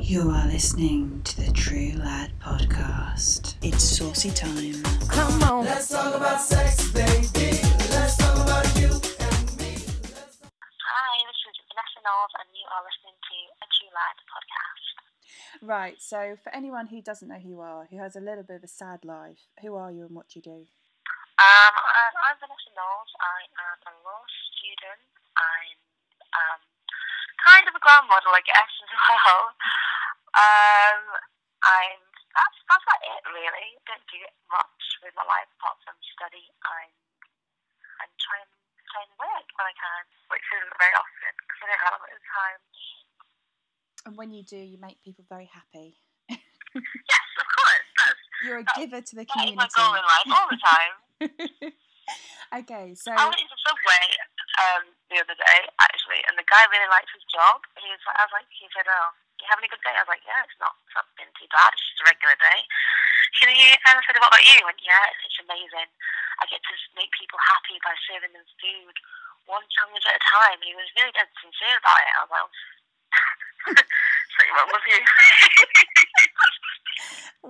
You are listening to the True Lad podcast. It's saucy time. Come on. Let's talk about sex, baby. Let's talk about you and me. Hi, this is Vanessa Knowles, and you are listening to a True Lad podcast. Right, so for anyone who doesn't know who you are, who has a little bit of a sad life, who are you and what do you do? Um, I'm, I'm Vanessa Knowles. I am a law student. I'm um, kind of a grand model, I guess, as well. Um, I'm that's that's about it, really. Don't do much with my life apart from study. I'm I'm trying trying to work when I can, which isn't very often because I don't have a lot of time. And when you do, you make people very happy. Yes, of course. That's You're a That- giver to the that is my community. goal in life all the time. okay, so I went into Subway um, the other day, actually, and the guy really liked his job. He was, like, I was like, he said, "Oh, you having a good day?" I was like, "Yeah, it's not, it's not been too bad. It's just a regular day." He said, and I said, "What about you?" He went, "Yeah, it's amazing. I get to make people happy by serving them food, one challenge at a time." And he was really dead sincere about it. I was like, "Something wrong with you?"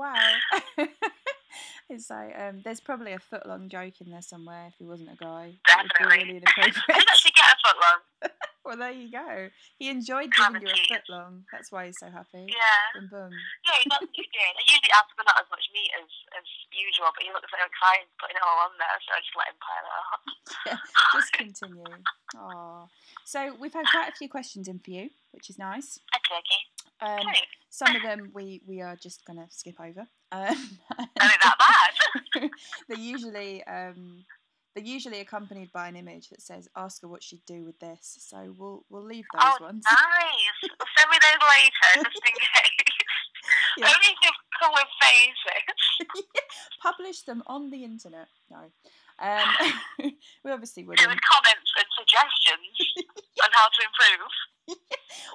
wow. it's like um, there's probably a foot long joke in there somewhere if he wasn't a guy. That would be Definitely. really I didn't actually get a foot long. well, there you go. He enjoyed giving you a foot long. That's why he's so happy. Yeah. Boom, boom. Yeah, he does. He did. I usually ask for not as much meat as, as usual, but he looked so excited putting it all on there, so I just let him pile it up. Yeah, just continue. Aww. So we've had quite a few questions in for you, which is nice. Okay, okay. Um, Great. Some of them we, we are just going to skip over. Um, that bad. they're usually um, they're usually accompanied by an image that says "Ask her what she'd do with this." So we'll we'll leave those oh, ones. nice. Send me those later, just in case. Yeah. Only come with faces. Publish them on the internet. No, um, we obviously wouldn't. comments and suggestions on how to improve.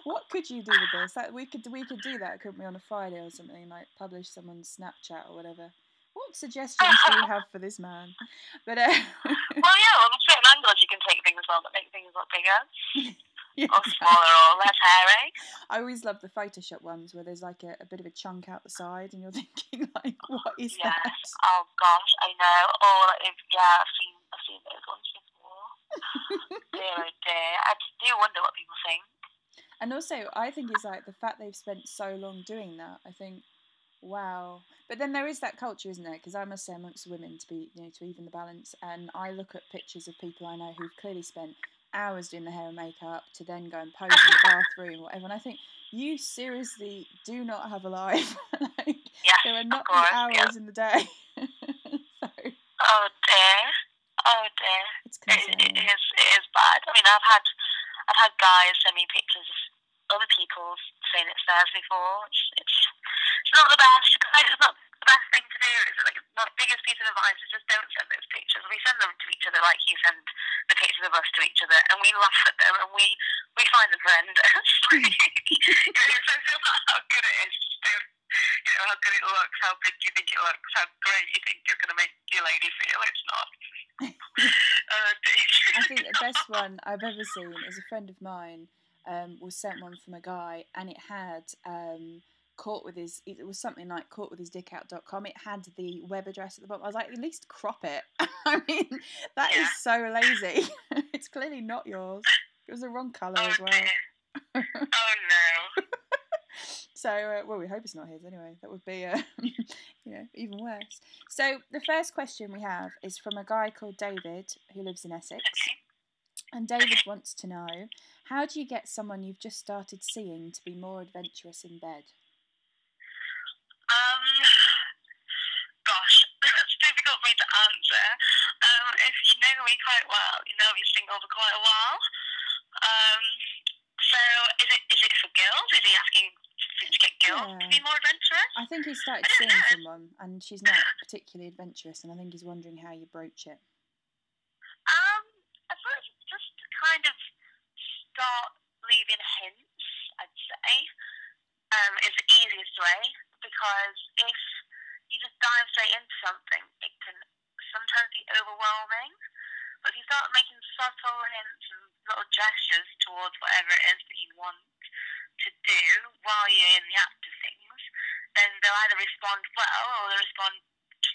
What could you do with this? That we could we could do that, couldn't we, on a Friday or something? Like publish someone's Snapchat or whatever. What suggestions do you have for this man? But uh, Well, yeah, well, there's certain angles you can take things on that make things look bigger yeah, or smaller or less hairy. I always love the Photoshop ones where there's like a, a bit of a chunk out the side, and you're thinking like, what is Yes. that? Oh gosh, I know. Or if, yeah, I've seen I've seen those ones before. dear, oh dear. I just do wonder what people think. And also, I think it's like the fact they've spent so long doing that. I think, wow. But then there is that culture, isn't there? Because I must say, amongst women, to be you know to even the balance, and I look at pictures of people I know who've clearly spent hours doing the hair and makeup to then go and pose in the bathroom, or whatever. And I think you seriously do not have a life. like, Yes, there are not course. hours Yeah. in the day. so Oh dear. Oh dear. it's It, it is. It is bad. I mean, I've had I've had guys send me pictures of other people saying it's theirs before. It's, it's, it's not the best. It's not the best thing to do. It's like the biggest piece of advice is just don't send those pictures. We send them to each other like you send the pictures of us to each other, and we laugh at them and we we find them horrendous. you know, so it's not how good it is. Just don't. You know how good it looks, how big you think it looks, how great you think you're going to make your lady feel. It's not. uh, I think the best one I've ever seen is a friend of mine um, was sent one from a guy, and it had um, caught with his. It was something like caught with his dick out.com. It had the web address at the bottom. I was like, at least crop it. I mean, that is Yeah. so lazy. it's clearly not yours. It was the wrong colour Oh as well. oh no. So, uh, well, we hope it's not his anyway. That would be, uh, you know, even worse. So, the first question we have is from a guy called David who lives in Essex. Okay. And David wants to know how do you get someone you've just started seeing to be more adventurous in bed? Um, gosh, that's difficult for me to answer. Um, if you know me quite well, you know I've been single for quite a while. Um, so is it is it for girls? Is he asking to get girls to be more adventurous? I think he started seeing know. someone and she's not particularly adventurous, and I think he's wondering how you broach it. Um, I suppose just to kind of start leaving hints, I'd say, um, is the easiest way because if you just dive straight into something, it can sometimes be overwhelming. But if you start making subtle hints and little gestures towards whatever it is that you want to do while you're in the act of things, then they'll either respond well or they'll respond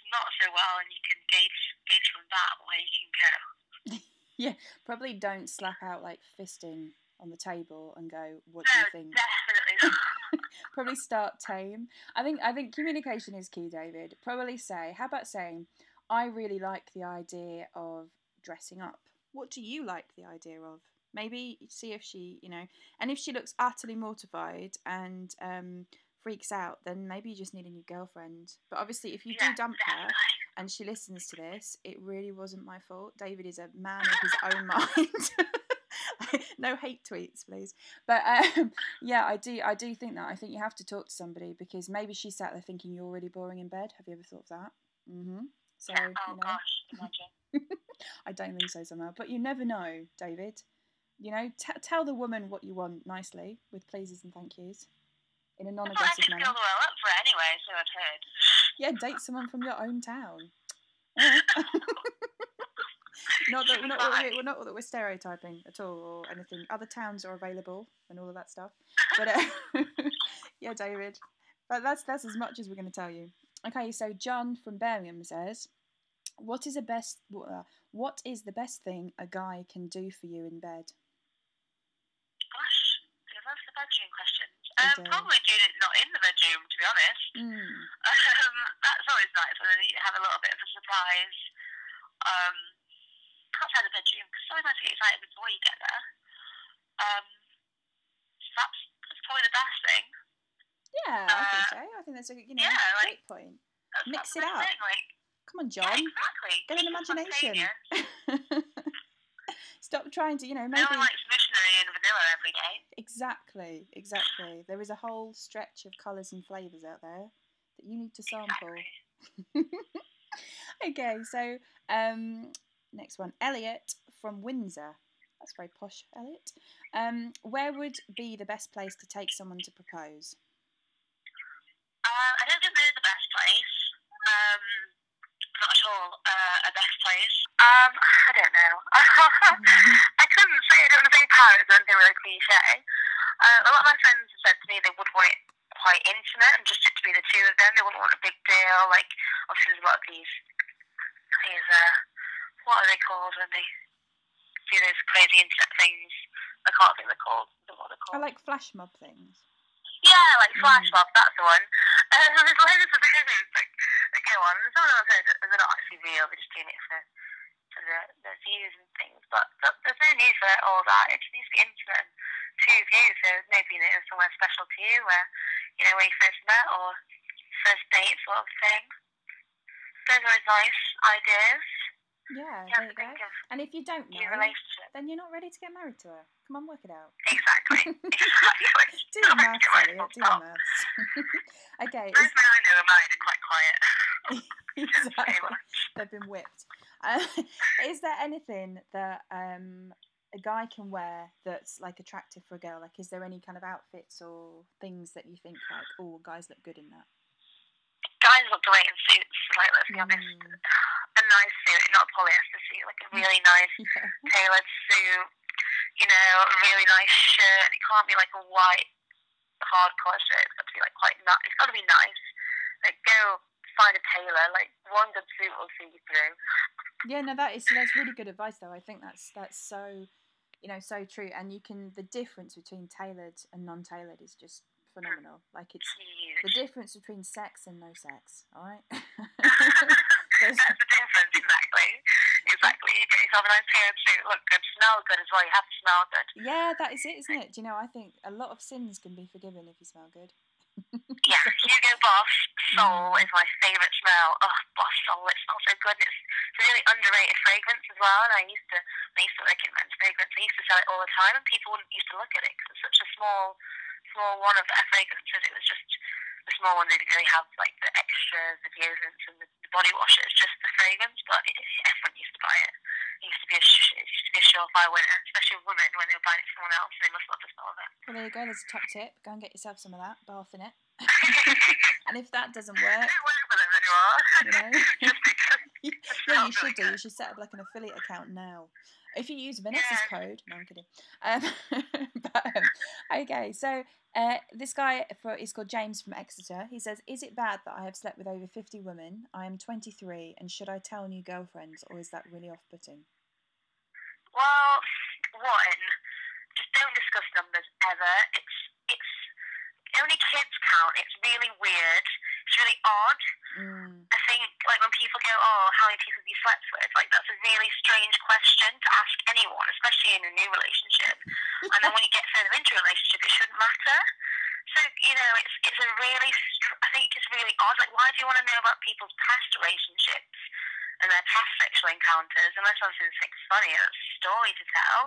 not so well, and you can gauge gauge from that where you can go. Yeah, probably don't slap out like fisting on the table and go, "What do No, you think?" definitely not. Probably start tame. I think I think communication is key, David. Probably say, how about saying, "I really like the idea of dressing up. What do you like the idea of?" Maybe see if she, you know, and if she looks utterly mortified and um, freaks out, then maybe you just need a new girlfriend. But obviously, if you yeah, do dump her, definitely. And she listens to this, it really wasn't my fault. David is a man of his own mind. no hate tweets, please. But um, yeah, I do. I do think that. I think you have to talk to somebody because maybe she sat there thinking you're really boring in bed. Have you ever thought of that? Mm-hmm. So Yeah, oh you know, gosh, imagine. I don't think so somehow. But you never know, David. You know, t- tell the woman what you want nicely with pleases and thank yous in a I thought I non-aggressive didn't manner. feel well up for it anyway, so I've heard. Yeah, date someone from your own town. Not that, not that we're, we're not that we're stereotyping at all or anything. Other towns are available and all of that stuff. But uh, yeah, David, but that's that's as much as we're going to tell you. Okay, so John from Birmingham says, "What is the best? Uh, what is the best thing a guy can do for you in bed?" Gosh, they love the bedroom questions. Um, probably doing it not in the bedroom, to be honest. Mm. Um, that's always nice when you have a little bit of a surprise. Um, outside the bedroom, because it's always nice to get excited before you get there. Um, so that's, that's probably the best thing. Yeah, I think so. I think that's a you know yeah, great like- point. Mix it up. Thing. Like, Come on, yeah, John. exactly. Get an imagination. Stop trying to, you know, No maybe one likes missionary and vanilla every day. exactly, exactly. There is a whole stretch of colours and flavours out there that you need to sample. Exactly. okay, so um, next one, Elliot from Windsor. That's very posh, Elliot. Um, where would be the best place to take someone to propose? Uh, I don't think there's a best place. Um, not at all. Uh, a best place. Um, I don't know. I couldn't say. I don't want to say Paris or anything really cliche. Uh, a lot of my friends have said to me they would want it quite intimate and just it to be the two of them. They wouldn't want a big deal. Like obviously there's a lot of these these uh, what are they called when they do those crazy internet things? I can't think they're called. I don't know what they're I like flash mob things. Yeah, like flash Mm. mob, that's the one. Um, there's loads of things like, that go on. And some of them I've they're not actually real, they're just doing it for, for the, the views and things. But, but there's no need for all that. It just needs to be intimate and two of you. So maybe you know, somewhere special to you where, you know, when you first met or first date sort of thing. Those are nice ideas. Yeah, You there you go. And if you don't your know, relationship. then you're not ready to get married to her. Come on, work it out. Exactly. exactly. Do the Not maths, Elliot. Do the maths. okay, Most men I know are married and quite quiet. exactly. They've been whipped. Uh, is there anything that um, a guy can wear that's like attractive for a girl? Like, is there any kind of outfits or things that you think like, oh, guys look good in that? Guys look great in suits, like let's be honest. Mm, A nice suit, not a polyester suit, like a really nice yeah. tailored suit, you know, a really nice shirt. It can't be like a white hard hardcore shirt. It's got to be like quite nice. It's got to be nice. Like go find a tailor. Like one good suit will see you through. Yeah, no, that is that's really good advice though. I think that's that's so you know so true, and you can the difference between tailored and non-tailored is just phenomenal. Like it's Huge. the difference between sex and no sex. All right. That's the difference, exactly. Exactly. You get yourself a nice tailored suit, look good, smell good as well. You have to smell good. yeah, that is it, isn't it? Do you know? I think a lot of sins can be forgiven if you smell good. Yeah, Hugo Boss Soul Mm. is my favourite smell. Oh, Boss Soul, it smells so good. It's, it's a really underrated fragrance as well. And I used to, I used to work in men's fragrance, I used to sell it all the time, and people wouldn't used to look at it because it's such a small, small one of their fragrances. It was just the small one. They didn't really have like the extras, the deodorants, and the, the body wash. It's just the fragrance, but it, everyone used to buy it. It used to be a, sh- it used to be a surefire winner, especially with women when they were buying it from someone else. They must love the smell of it. Well, there you go. There's a top tip. Go and get yourself some of that. Bath in it. and if that doesn't work, I don't work with them anymore. you know. just yeah, you should do. You should set up like an affiliate account now. If you use Vanessa's Yeah. code, no, I'm kidding. Um, but, um, okay, so uh, this guy for is called James from Exeter. He says, "Is it bad that I have slept with over fifty women? I am twenty three, and should I tell new girlfriends, or is that really off putting?" Well, one, just don't discuss numbers ever. It's it's only kids count. It's really weird. It's really odd. Mm, I think like when people go, "Oh, how many people have you slept with?" Like that's a really strange question to ask anyone, especially in a new relationship. And then when you get further into a relationship, it shouldn't matter. So you know, it's it's a really str- I think it's really odd. Like, why do you want to know about people's past relationships and their past sexual encounters unless obviously there's something funny, a story to tell?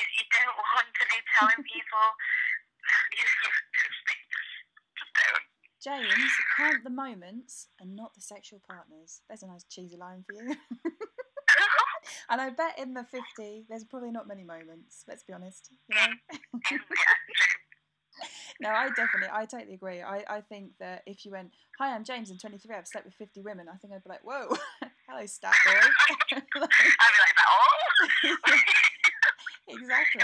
You you don't want to be telling people. You just, just don't. James, count the moments and not the sexual partners. There's a nice cheesy line for you. and I bet in the 50, there's probably not many moments, let's be honest. You know? Mm. no, I definitely, I totally agree. I, I think that if you went, Hi, I'm James, I'm 23, I've slept with 50 women, I think I'd be like, Whoa, hello, stat boy. Like, I'd be like, oh, exactly.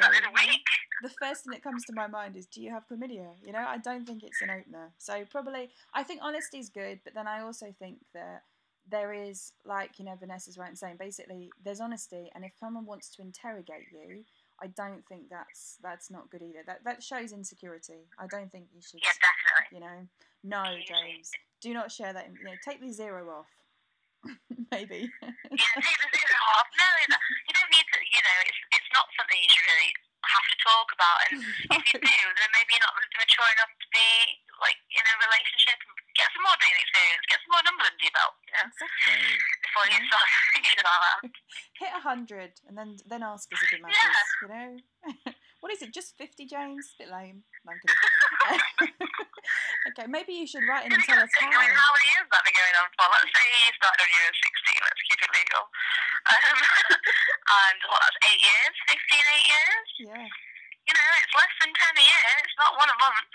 That is you know? weak. the first thing that comes to my mind is do you have chlamydia you know i don't think it's an opener so probably i think honesty is good but then i also think that there is like you know vanessa's right in saying basically there's honesty and if someone wants to interrogate you i don't think that's that's not good either that that shows insecurity i don't think you should Yeah, definitely. you know no james do not share that you know take the zero off maybe Yeah, take the zero off. No, you don't need to. You know, it's it's not something you should really have to talk about. And if you do, then maybe you're not mature enough to be like in a relationship. Get some more dating experience. Get some more numbers under your belt. You know, exactly before you start thinking about that. hit a hundred and then then ask us if it matters. You know, what is it? Just fifty, James? Bit lame. No, okay, maybe you should write in and tell us how. how many years that been going on for? Let's say you started when you were 16. Let's keep it legal. Um, and what? That's eight years. 15, eight years. Yeah. You know, it's less than 10 a year. It's not one a month.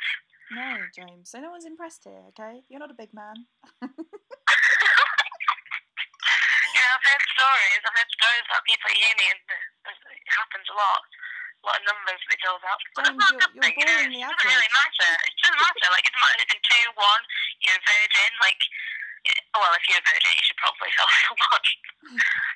No, James. So no one's impressed here. Okay, you're not a big man. Yeah, I've heard stories. I've heard stories about people at uni, and it happens a lot. A lot of numbers they build up. But James, a you're- thing, you're you know. It doesn't really matter. It doesn't matter. Like, it doesn't matter if it's two, one, you're a virgin. Like, yeah, well, if you're a virgin, you should probably tell someone.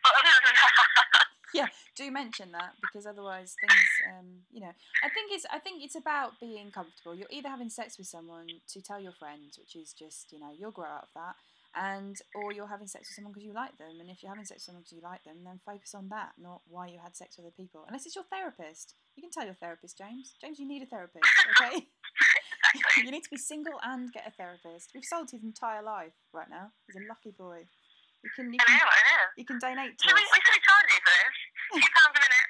but other than that, Yeah, do mention that because otherwise things, um, you know, I think it's I think it's about being comfortable. You're either having sex with someone to tell your friends, which is just you know you'll grow out of that, and or you're having sex with someone because you like them. And if you're having sex with someone because you like them, then focus on that, not why you had sex with other people. Unless it's your therapist, you can tell your therapist, James. James, you need a therapist, okay? You need to be single and get a therapist. We've sold his entire life right now. He's a lucky boy. You can you I can, know, I know. you can donate to Should we, us. we should be charging you for this. Two pounds a minute.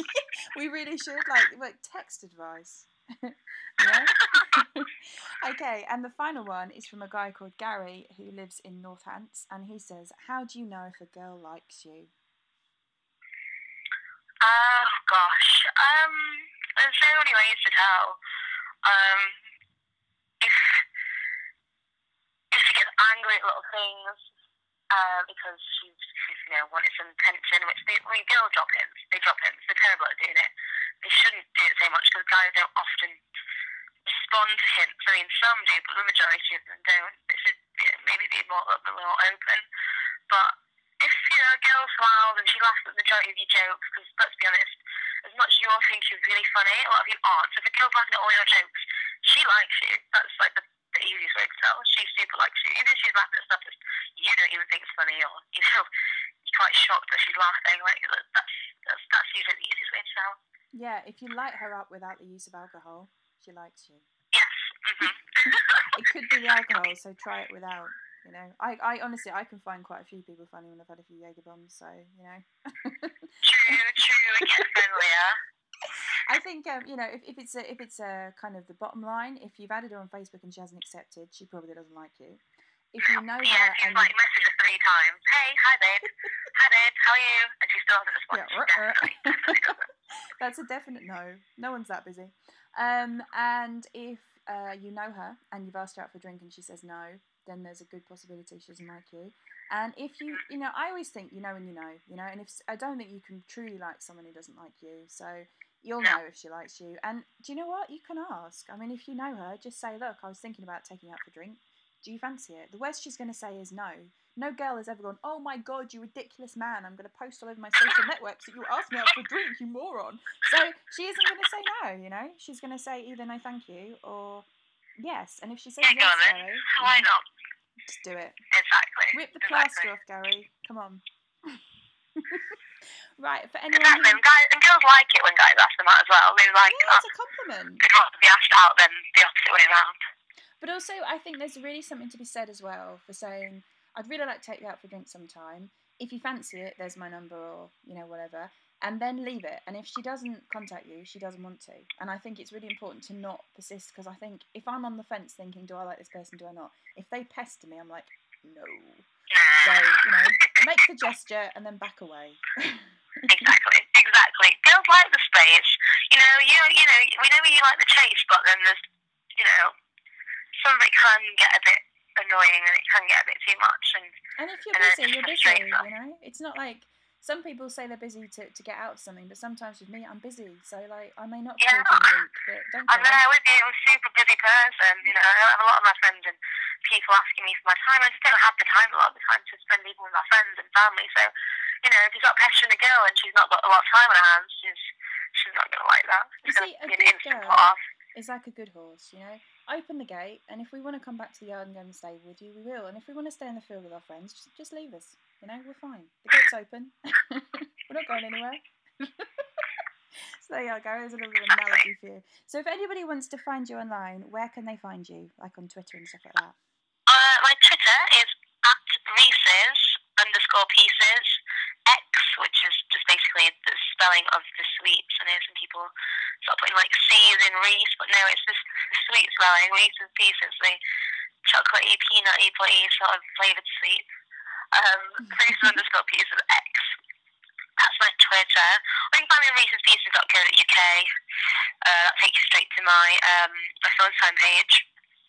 we really should like like text advice. yeah. okay, and the final one is from a guy called Gary who lives in Northants, and he says, "How do you know if a girl likes you?" Oh gosh. Um, there's so many ways to tell. Um, if if she gets angry at little things, uh, because she's, she's you know wanted some attention, which they, I mean, girls drop hints. They drop hints. They're terrible at doing it. They shouldn't do it so much because guys don't often respond to hints. I mean, some do, but the majority of them don't. They should you know, maybe be more, a little more open. But if you know a girl smiles and she laughs at the majority of your jokes, because let's be honest, as much as you're thinking you're really funny, a lot of you aren't. So if a girl's laughing at all your jokes, she likes you. That's like the, the easiest way to tell. She super likes you. Even she's laughing at stuff that you don't even think is funny, or you know, you're quite shocked that she's laughing. Like that's that's that's usually the easiest way to tell. Yeah, if you light her up without the use of alcohol, she likes you. Yes. hmm It could be the alcohol, so try it without. You know, I, I honestly I can find quite a few people funny when I've had a few Jaeger bombs, so you know. True. True. It gets friendlier. I think um, you know if, if it's a if it's a kind of the bottom line, if you've added her on Facebook and she hasn't accepted, she probably doesn't like you. If you know Yeah, her she's and like messaged her three times. Hey, hi babe. Hi babe, how are you? And she still hasn't responded. Yeah, definitely, definitely doesn't. that's a definite no. No one's that busy. Um, and if uh, you know her and you've asked her out for a drink and she says no, then there's a good possibility she doesn't like you. And if you, you know, I always think you know when you know, you know, and if I don't think you can truly like someone who doesn't like you, so you'll No. know if she likes you. And do you know what? You can ask. I mean, if you know her, just say, look, I was thinking about taking you out for a drink. Do you fancy it? The worst she's going to say is no. No girl has ever gone, oh my god, you ridiculous man. I'm going to post all over my social networks that you asked me out for a drink, you moron. So she isn't going to say no, you know? She's going to say either no, thank you, or yes. And if she says Yeah, yes. Gary, Why not? just do it. Exactly. Rip the exactly. plaster off, Gary. Come on. right, for anyone Exactly. who... And, guys, and girls like it when guys ask them out as well. They like Yeah, it's a oh, compliment. They'd rather be asked out than the opposite way around. But also, I think there's really something to be said as well for saying, I'd really like to take you out for a drink sometime. If you fancy it, there's my number or, you know, whatever. And then leave it. And if she doesn't contact you, she doesn't want to. And I think it's really important to not persist because I think if I'm on the fence thinking, do I like this person, do I not? If they pester me, I'm like, no. So, you know, make the gesture and then back away. exactly, exactly. Girls like the space. You know, you you know, we know you like the chase, but then there's, you know, some of it can get a bit annoying and it can get a bit too much. And And if you're And busy, you're busy, you know? It's not like some people say they're busy to, to get out of something, but sometimes with me, I'm busy. So, like, I may not call Yeah. the week, but don't I'm there with you. I'm a super busy person. You know, I have a lot of my friends and people asking me for my time. I just don't have the time a lot of the time to spend even with my friends and family. So, you know, if you've got pestering a girl and she's not got a lot of time on her hands, she's she's not going to like that. You It's see, going a to be an good instant girl-. It's like a good horse, you know? Open the gate, and if we want to come back to the yard and go and stay with you, we will. And if we want to stay in the field with our friends, just, just leave us. You know, we're fine. The gate's open. we're not going anywhere. so there you go. There's a little bit of analogy for you. So if anybody wants to find you online, where can they find you? Like on Twitter and stuff like that? Uh, my Twitter is at Reese's underscore pieces X, which is just basically of the sweets. I know some people start putting like C's in Reese, but no, it's just the sweet spelling. Reese's pieces, the chocolatey, peanutty, butty sort of flavoured sweet. Um, Reese's underscore pieces of X. That's my Twitter. Or you can find me on reesespieces.co.uk. Uh, that takes you straight to my um, my phone time page.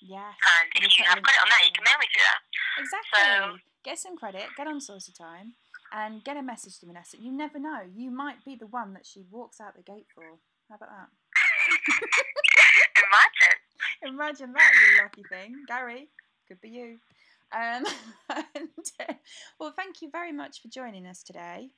Yes. And if you have credit on there, you can mail me through that. Exactly. get some credit, get on Saucy Time, and get a message to Vanessa. You never know. You might be the one that she walks out the gate for. How about that? Imagine. Imagine that, you lucky thing. Gary, could be you. Um, and, uh, well, thank you very much for joining us today.